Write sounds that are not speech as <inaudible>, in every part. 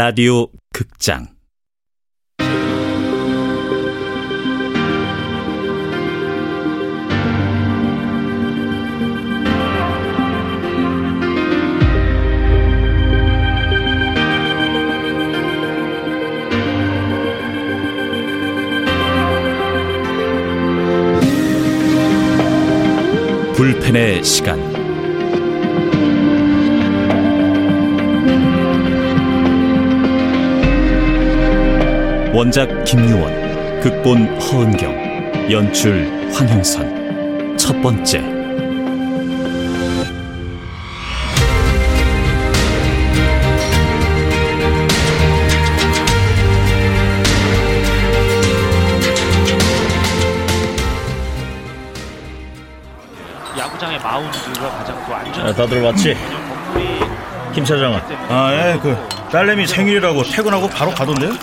라디오 극장. 불펜의 시간 원작 김유원 극본 허은경 연출 황형선 첫 번째 야구장의 마운드가 가장 또 안전. 야, 다들 왔지? 김 차장은 아, 예, 그 딸내미 생일이라고 퇴근하고 바로 가던데요? 아,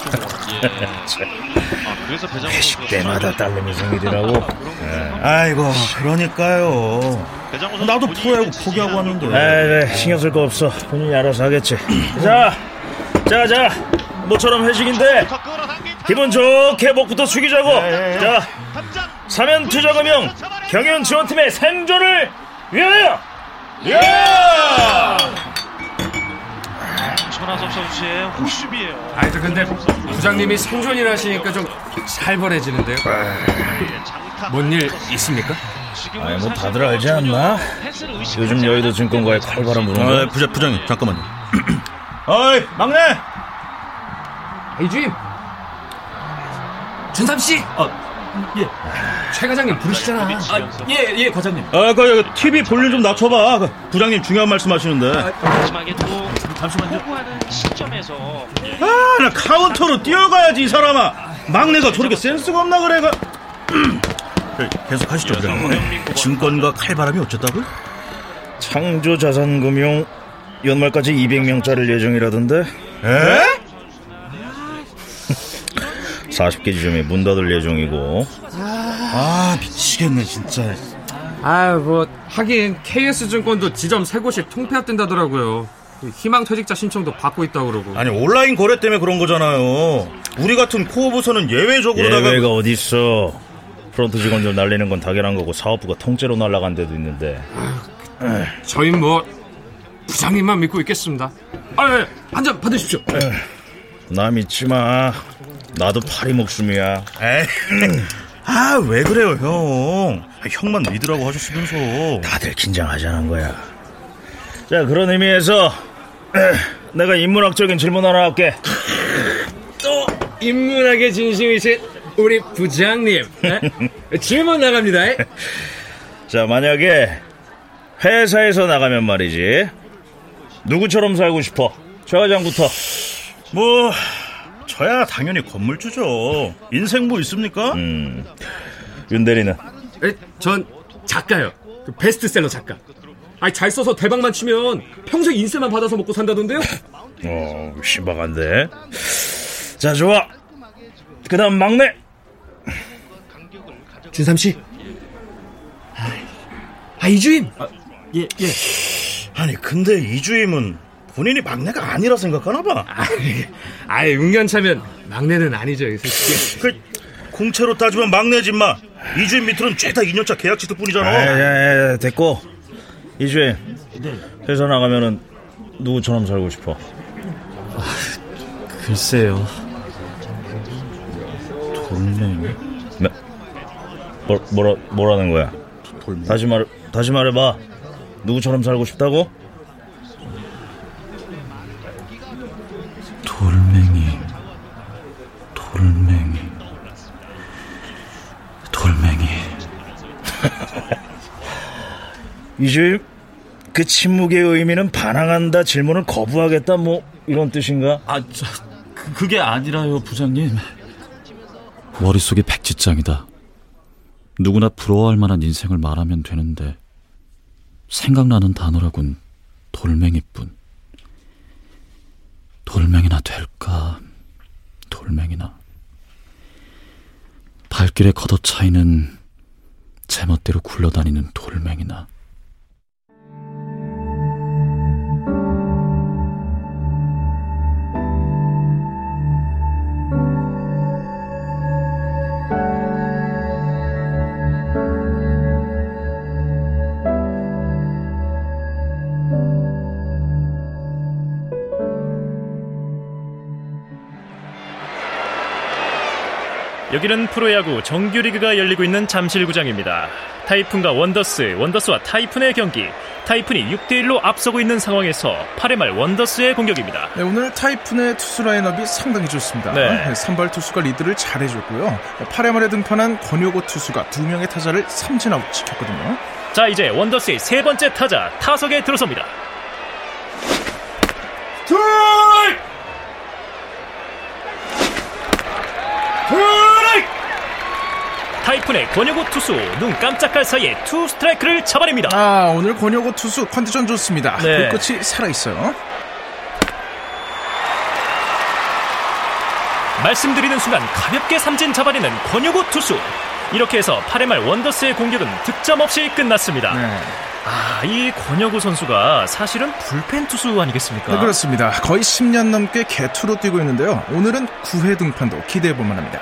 그래서 배정 회식 때마다 딸내미 생일이라고? 아이고, 그러니까요. 나도 프로야구 포기하고 왔는데. 에이 신경 쓸 거 없어. 본인이 알아서 하겠지. <clears throat> 자 자자 모처럼 회식인데 기분 좋게 목부터 숙이자고. 자 사면 투자금융 경연 지원팀의 생존을 위하여! 예! 천하섭 선수의 호수비예요. 아니 저 근데 부장님이 생존이라 하시니까 좀 살벌해지는데요. 뭔 일 있습니까? 아니 뭐 다들 알지 않나? 요즘 여의도 증권가에 칼바람 부는 아, 거 부장, 부장님, 잠깐만요. <clears throat> 어이, 막내! 이주임 준삼 씨. 예. 최 과장님 부르시잖아. 예 예 과장님. 아, 그, 그, TV 볼륨 좀 낮춰봐. 그, 부장님 중요한 말씀 하시는데. 마지막에 또 잠시만요. 포구하는 시점에서 아, 나 카운터로 뛰어가야지, 이 사람아. 막내가 저렇게 센스가 없나, 그래, 가. 계속 하시죠, 부장님. 증권가 칼바람이 어쨌다고? 창조자산금융 연말까지 200명짜리 예정이라던데 에? 40개 지점에 문 닫을 예정이고 아, 미치겠네, 진짜. 아유 뭐 하긴 KS 증권도 지점 세 곳이 통폐합 된다더라고요. 희망 퇴직자 신청도 받고 있다고 그러고. 아니, 온라인 거래 때문에 그런 거잖아요. 우리 같은 core 부서는 예외적으로다가. 예외가 어딨어 front 직원들 날리는 건 당연한 거고 사업부가 통째로 날라간 데도 있는데 저희 뭐 부장님만 믿고 있겠습니다. 아, 예, 한잔 받으십시오. 나 믿지 마 나도 파리 목숨이야 에이, 아, 왜 그래요, 형? 형만 믿으라고 하셨으면서. 다들 긴장하자는 거야 자 그런 의미에서 에, <clears throat> 내가 인문학적인 질문 하나 할게 <laughs> 또 인문학의 진심이신 우리 부장님 예? <laughs> 질문 나갑니다. 예? 자 만약에 회사에서 나가면 말이지 누구처럼 살고 싶어 최 과장부터 뭐, 저야 당연히 건물주죠. 인생 뭐 있습니까? 음, 윤 대리는 예, 전 작가요. 그 베스트셀러 작가. 아니 잘 써서 대박만 치면 평생 인세만 받아서 먹고 산다던데요? <laughs> 어 신박한데 자 좋아 그 다음 막내 준삼 씨. 아 이주임. 예 예. 아니, 근데 이주임은 본인이 막내가 아니라 생각하나 봐. 아예 웅년차면 막내는 아니죠 이 새끼. 그, 공채로 따지면 막내지, 마. 이주임 밑으로는 죄다 2년차 계약치들 뿐이잖아. 야야야 됐고. 이주임 회사 나가면은 누구처럼 살고 싶어? 글쎄요. 돌멩이? 뭐, 뭐, 뭐라 뭐라는 거야? 다시 말 다시 말해봐. 누구처럼 살고 싶다고 돌멩이 돌멩이 돌멩이 이주임 그 침묵의 의미는 반항한다 질문을 거부하겠다 뭐 이런 뜻인가 아, 저, 그, 그게 아니라요, 부장님. 머릿속이 백지장이다. 누구나 부러워할 만한 인생을 말하면 되는데 생각나는 단어라곤 돌멩이뿐. 돌멩이나 될까? 돌멩이나. 발길에 걷어차이는 제멋대로 굴러다니는 돌멩이나. 여기는 프로야구 정규리그가 열리고 있는 잠실구장입니다. 타이푼과 원더스, 원더스와 타이푼의 경기. 타이푼이 6대1로 앞서고 있는 상황에서 8회 말 원더스의 공격입니다. 네, 오늘 타이푼의 투수 라인업이 상당히 좋습니다. 네. 선발 투수가 리드를 잘해줬고요. 8회 말에 등판한 권혁우 투수가 두 명의 타자를 삼진아웃 시켰거든요. 자, 이제 원더스의 세 번째 타자 타석에 들어섭니다. 타이푼의 권혁우 투수 눈 깜짝할 사이에 투 스트라이크를 잡아냅니다. 아, 오늘 권혁우 투수 컨디션 좋습니다. 네. 볼끝이 살아 있어요. 말씀드리는 순간 가볍게 삼진 잡아내는 권혁우 투수. 이렇게 해서 8회 말 원더스의 공격은 득점 없이 끝났습니다. 네. 아, 이 권혁우 선수가 사실은 불펜 투수 아니겠습니까? 네, 그렇습니다. 거의 10년 넘게 계투로 뛰고 있는데요. 오늘은 9회 등판도 기대해 볼 만 합니다.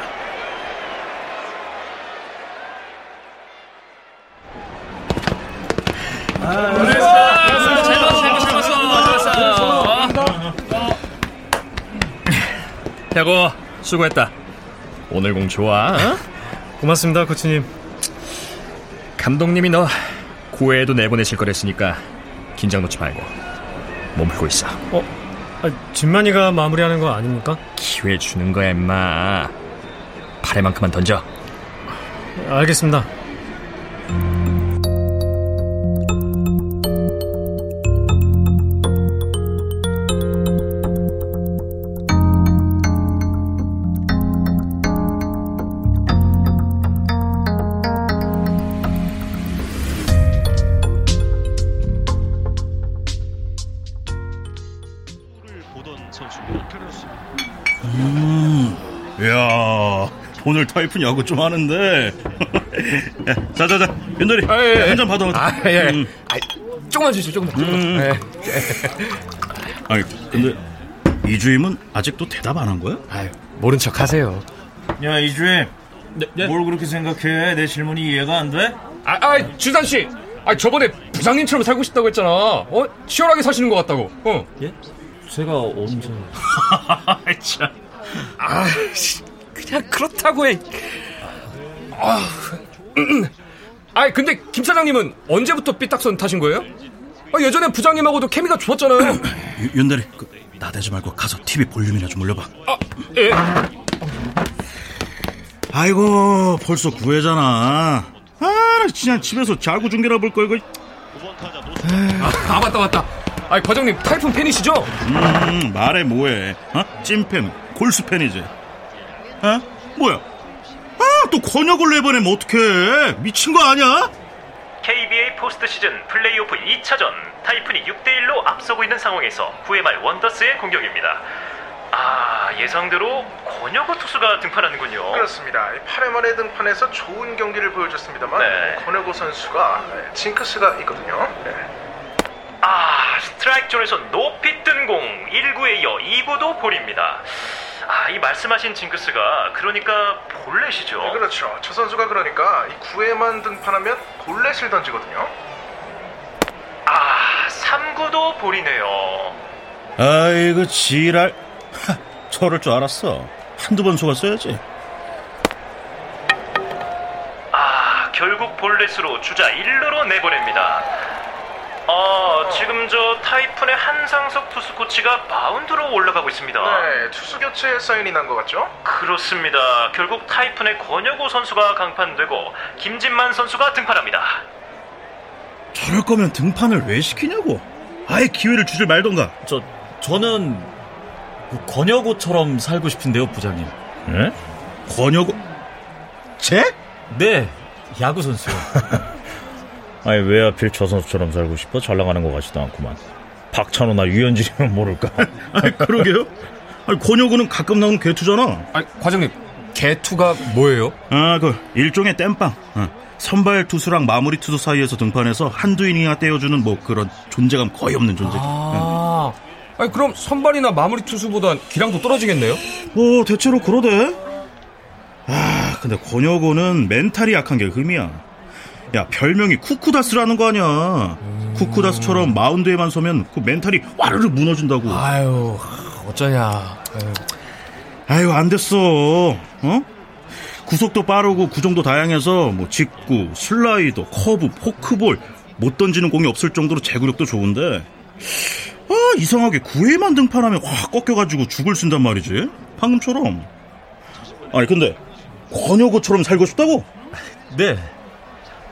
야구 수고했다. 오늘 공 좋아. 어? 고맙습니다, 코치님. 감독님이 너 9회에도 내보내실 거랬으니까 긴장 놓지 말고 몸 풀고 있어. 어? 아, 진만이가 마무리하는 거 아닙니까? 기회 주는 거야, 임마. 8회만큼만 던져. 알겠습니다. 이야, 오늘 타이푼 야구 좀 하는데. <laughs> 자 자 자, 윤돌이 아, 예, 예. 한잔 받아. 아, 예. 음. 아, 조금만 주시죠, 조금만. 조금만. 음. 예. 아니, 근데 이주임은 아직도 대답 안 한 거야? 아유, 모른 척 하세요. 야 이주임 네, 뭘 그렇게 생각해 내 질문이 이해가 안 돼? 아, 아, 주산 씨. 아, 저번에 부장님처럼 살고 싶다고 했잖아. 어? 치열하게 사시는 것 같다고. 어. 제가 언제 <laughs> 참. 아, 그냥 그렇다고 해. 아, 음. 아, 근데 김 사장님은 언제부터 삐딱선 타신 거예요? 아, 예전에 부장님하고도 케미가 좋았잖아요. 유- 윤대리, 그, 나대지 말고 가서 TV 볼륨이나 좀 올려봐. 아, 예. 아이고, 벌써 구회잖아. 아, 나 진짜 집에서 자구 중계나 볼 걸, 이거. 아, 맞다, 맞다. 아, 과장님 타이푼 팬이시죠? 음, 말해 뭐해. 어? 찐팬, 골수 팬이지. 어? 뭐야? 아, 또 권혁우를 내보내면 어떡해. 미친 거 아니야? KBA 포스트 시즌 플레이오프 2차전 타이푼이 6대1로 앞서고 있는 상황에서 9회 말 원더스의 공격입니다. 아 예상대로 권혁우 투수가 등판하는군요. 그렇습니다. 8회 말에 등판해서 좋은 경기를 보여줬습니다만 네. 권혁우 선수가 징크스가 있거든요. 아 스트라이크 존에서 높이 뜬 공 1구에 이어 2구도 볼입니다. 아 이 말씀하신 징크스가 그러니까 볼넷이죠. 그렇죠. 저 선수가 그러니까 이 9회만 등판하면 볼넷을 던지거든요. 아 3구도 볼이네요. 아이고, 지랄. 하, 저럴 줄 알았어. 한두 번 속았어야지. 아, 결국 볼넷으로 주자 1루로 내보냅니다. 아, 지금 저 타이푼의 한상석 투수 코치가 마운드로 올라가고 있습니다. 네, 투수 교체 사인이 난 것 같죠? 그렇습니다. 결국 타이푼의 권혁우 선수가 강판되고 김진만 선수가 등판합니다. 저럴 거면 등판을 왜 시키냐고. 아예 기회를 주질 말던가. 저 저는 그 권혁우처럼 살고 싶은데요, 부장님. 예? 권혁우? 쟤? 네, 야구 선수요. <laughs> 아니 왜 하필 저 선수처럼 살고 싶어? 잘 나가는 것 같지도 않구만. 박찬호나 유현진이면 모를까. <laughs> 아니, 그러게요. 아니, 권혁우는 가끔 나오는 괴투잖아. 아, 과장님 개투가 뭐예요? 아, 그 일종의 땜빵. 어. 선발 투수랑 마무리 투수 사이에서 등판해서 한두 이닝이나 떼어주는 뭐 그런 존재감 거의 없는 존재지. 아, 아니 그럼 선발이나 마무리 투수보단 기량도 떨어지겠네요? 어, 대체로 그러대. 아, 근데 권혁우는 멘탈이 약한 게 흠이야. 야, 별명이 쿠쿠다스라는 거 아니야. 쿠쿠다스처럼 마운드에만 서면 그 멘탈이 와르르 무너진다고. 아유, 어쩌냐. 아유. 아유, 안 됐어. 어? 구속도 빠르고 구종도 다양해서 뭐 직구, 슬라이더, 커브, 포크볼 못 던지는 공이 없을 정도로 제구력도 좋은데 아 이상하게 9회만 등판하면 확 꺾여가지고 죽을 쓴단 말이지 방금처럼 아니 근데 권혁우처럼 살고 싶다고? 네.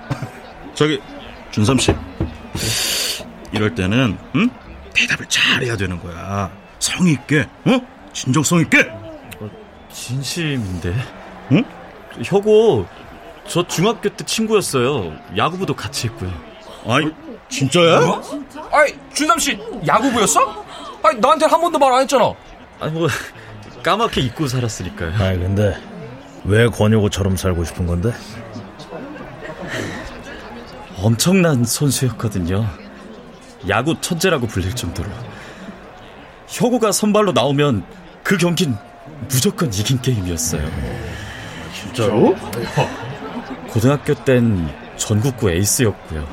<laughs> 저기 준삼 씨 이럴 때는 응? 대답을 잘해야 되는 거야 성의 있게 어? 진정성 있게 진심인데. 응? 혁오, 저 중학교 때 친구였어요. 야구부도 같이 했고요. 아이 진짜야? 아이, 준삼 씨 야구부였어? 아이, 나한테 한 번도 말 안 했잖아. 아니 뭐 까맣게 잊고 살았으니까요. 아니 근데 왜 권혁우처럼 살고 싶은 건데? 엄청난 선수였거든요. 야구 천재라고 불릴 정도로. 혁오가 선발로 나오면 그 경긴 무조건 이긴 게임이었어요. 진짜로? <laughs> 고등학교 땐 전국구 에이스였고요.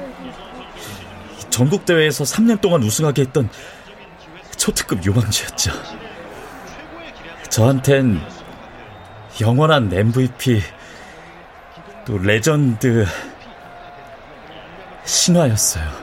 전국 대회에서 3년 동안 우승하게 했던 초특급 유망주였죠. 저한텐 영원한 MVP 또 레전드 신화였어요.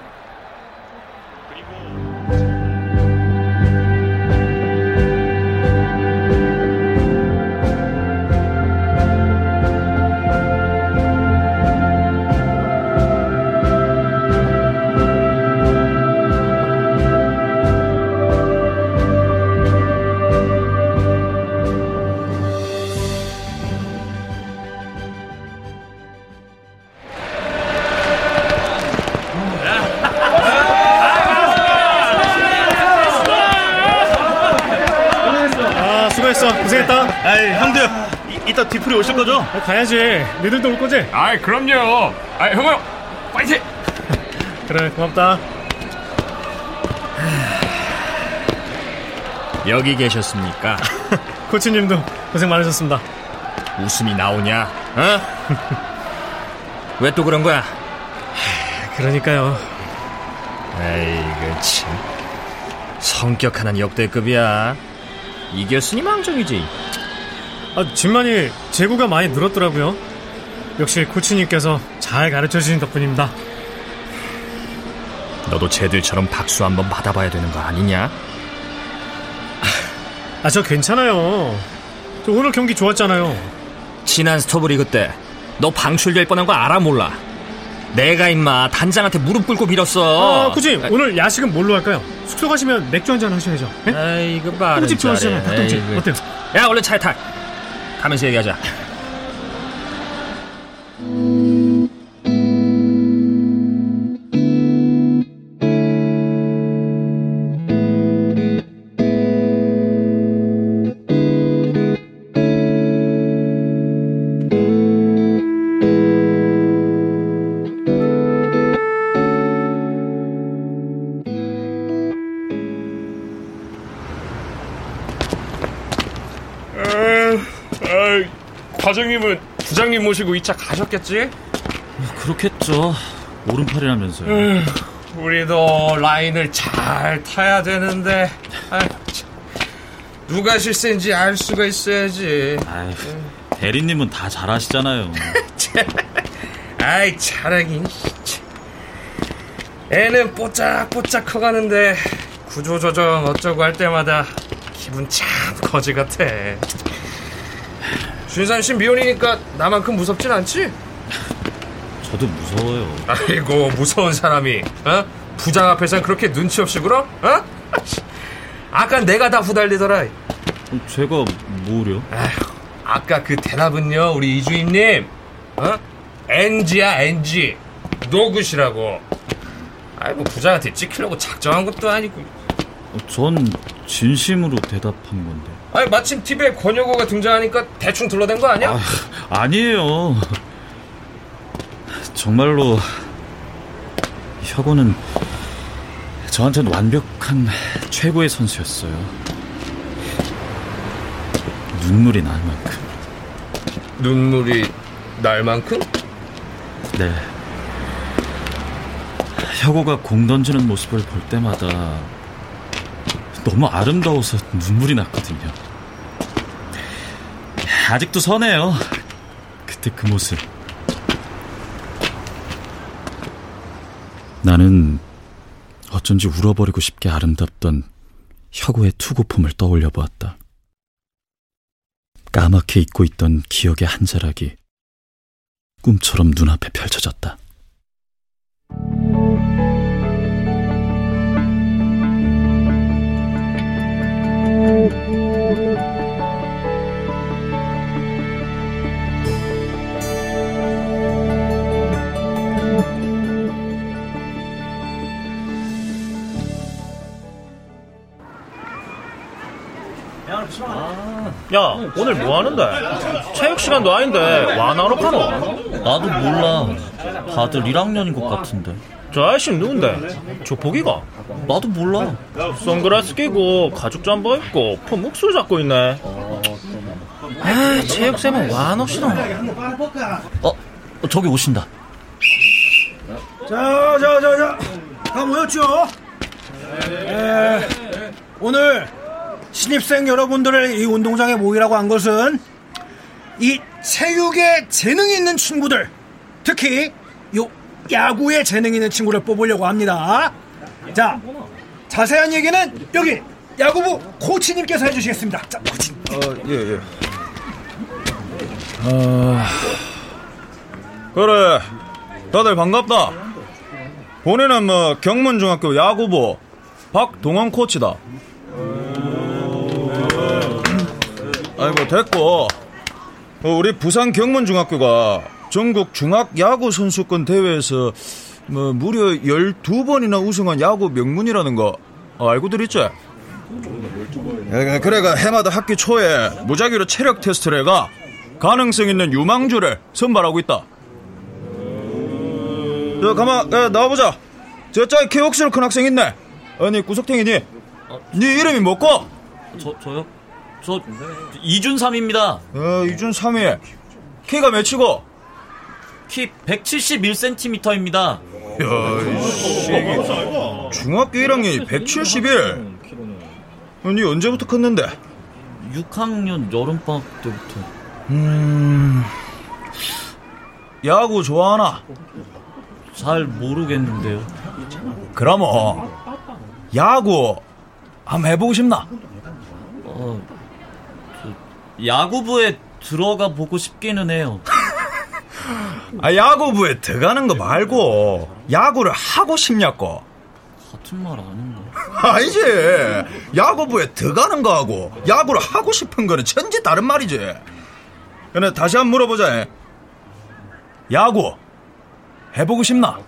이, 이따 뒤풀이 오실 거죠? 아, 가야지. 니들도 올 거지? 아이, 그럼요. 아이, 형아, 파이팅! 그래, 고맙다. <sighs> 여기 계셨습니까? <laughs> 코치님도 고생 많으셨습니다. 웃음이 나오냐? 어? <laughs> 왜 또 그런 거야? <sighs> 그러니까요. 에이 그 참 성격 하나는 역대급이야 이겼으니 망정이지 아, 진만이 제구가 많이 늘었더라고요. 역시 코치님께서 잘 가르쳐 주신 덕분입니다. 너도 쟤들처럼 박수 한번 받아봐야 되는 거 아니냐? 아, 저 괜찮아요. 저 오늘 경기 좋았잖아요. 지난 스토브리그 때 너 방출될 뻔한 거 알아 몰라? 내가 임마 단장한테 무릎 꿇고 빌었어 아, 코치님, 오늘 야식은 뭘로 할까요? 숙소 가시면 맥주 한 잔 하셔야죠. 네? 아이고 말은 꿀집 좋아하시잖아요, 잘해. 닭똥집. 어때요? 야 얼른 차에 타 가면서 얘기하자 과장님은 부장님 모시고 2차 가셨겠지? 그렇겠죠. 오른팔이라면서요. 우리도 라인을 잘 타야 되는데 참. 누가 실세인지 알 수가 있어야지 아이, 대리님은 다 잘하시잖아요. <laughs> 아이 잘하긴 참. 애는 뽀짝뽀짝 커가는데 구조조정 어쩌고 할 때마다 기분 참 거지 같아 준산 씨 미혼이니까 나만큼 무섭진 않지? 저도 무서워요. 아이고 무서운 사람이 어? 부장 앞에선 그렇게 눈치 없이 굴어? 어? 아까 내가 다 후달리더라 제가 뭐려? 아휴, 아까 그 대답은요 우리 이주임님 어? NG야 NG 노굿이라고 아이고 부장한테 찍히려고 작정한 것도 아니고 전 진심으로 대답한 건데. 아니 마침 TV에 권혁호가 등장하니까 대충 둘러댄 거 아니야? 아니에요. 정말로 혁오는 저한테는 완벽한 최고의 선수였어요. 눈물이 날 만큼. 눈물이 날 만큼? 네. 혁오가 공 던지는 모습을 볼 때마다 너무 아름다워서 눈물이 났거든요. 아직도 선해요. 그때 그 모습. 나는 어쩐지 울어버리고 싶게 아름답던 혁우의 투구폼을 떠올려 보았다. 까맣게 잊고 있던 기억의 한 자락이 꿈처럼 눈앞에 펼쳐졌다. 야, 오늘 뭐 하는데? 체육 시간도 아닌데 와 나로 가노? 나도 몰라. 다들 1학년인 것 같은데. 저 아저씨 누군데? 조폭이가? 나도 몰라. 선글라스 끼고 가죽 잠바 입고 폼 묵술 잡고 있네. 아, 체육쌤은 와 놉시노? 어, 저기 오신다. 자, 자, 자, 자. 다 모였죠? 에, 오늘 신입생 여러분들을 이 운동장에 모이라고 한 것은 이 체육에 재능이 있는 친구들, 특히 요 야구에 재능 있는 친구를 뽑으려고 합니다. 자, 자세한 얘기는 여기 야구부 코치님께서 해주시겠습니다. 자, 코치. 어, 예, 예. 아... 그래, 다들 반갑다. 본인은 뭐 경문중학교 야구부 박동원 코치다. 아이고 됐고 어, 우리 부산 경문중학교가 전국 중학 야구 선수권 대회에서 뭐 무려 12번이나 우승한 야구 명문이라는 거 알고들 있지? 그래가 해마다 학기 초에 무작위로 체력 테스트를 해가 가능성 있는 유망주를 선발하고 있다. 저 가만 야, 나와보자. 저짝에 키 혹시로 큰 학생 있네. 아니 구석탱이니? 네 이름이 뭐고? 저, 저요? 저, 이준삼입니다. 어, 이준 3위. 키가 몇이고? 키 171cm입니다. 야, 씨. 중학교 1학년이 171. 아니 언제부터 컸는데? 6학년 여름방학 때부터. 음. 야구 좋아하나? 잘 모르겠는데요. 그러면 야구 한번 해보고 싶나? 어, 저, 야구부에 들어가 보고 싶기는 해요. <laughs> 아, 야구부에 들어가는 거 말고 야구를 하고 싶냐고. 같은 말 아닌가? <laughs> 아니지. 야구부에 들어가는 거하고 야구를 하고 싶은 거는 천지 다른 말이지. 근데 다시 한번 물어보자. 야구 해보고 싶나?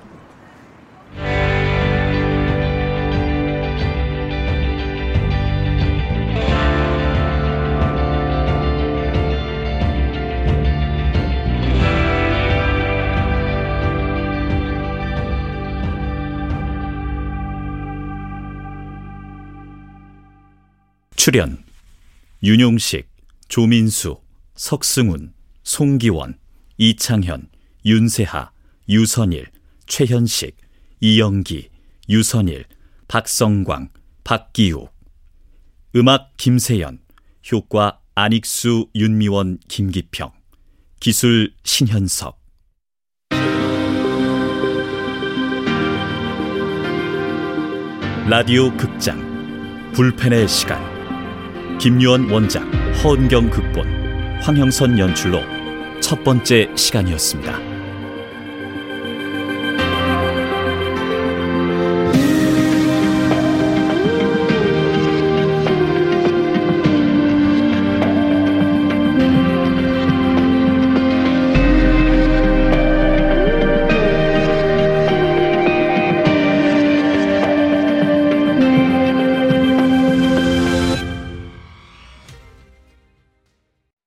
출연 윤용식, 조민수, 석승훈, 송기원, 이창현, 윤세하, 유선일, 최현식, 이영기, 유선일, 박성광, 박기욱. 음악 김세연 효과 안익수, 윤미원, 김기평. 기술 신현석. 라디오 극장 불펜의 시간 김유원 원작, 허은경 극본, 황형선 연출로 첫 번째 시간이었습니다.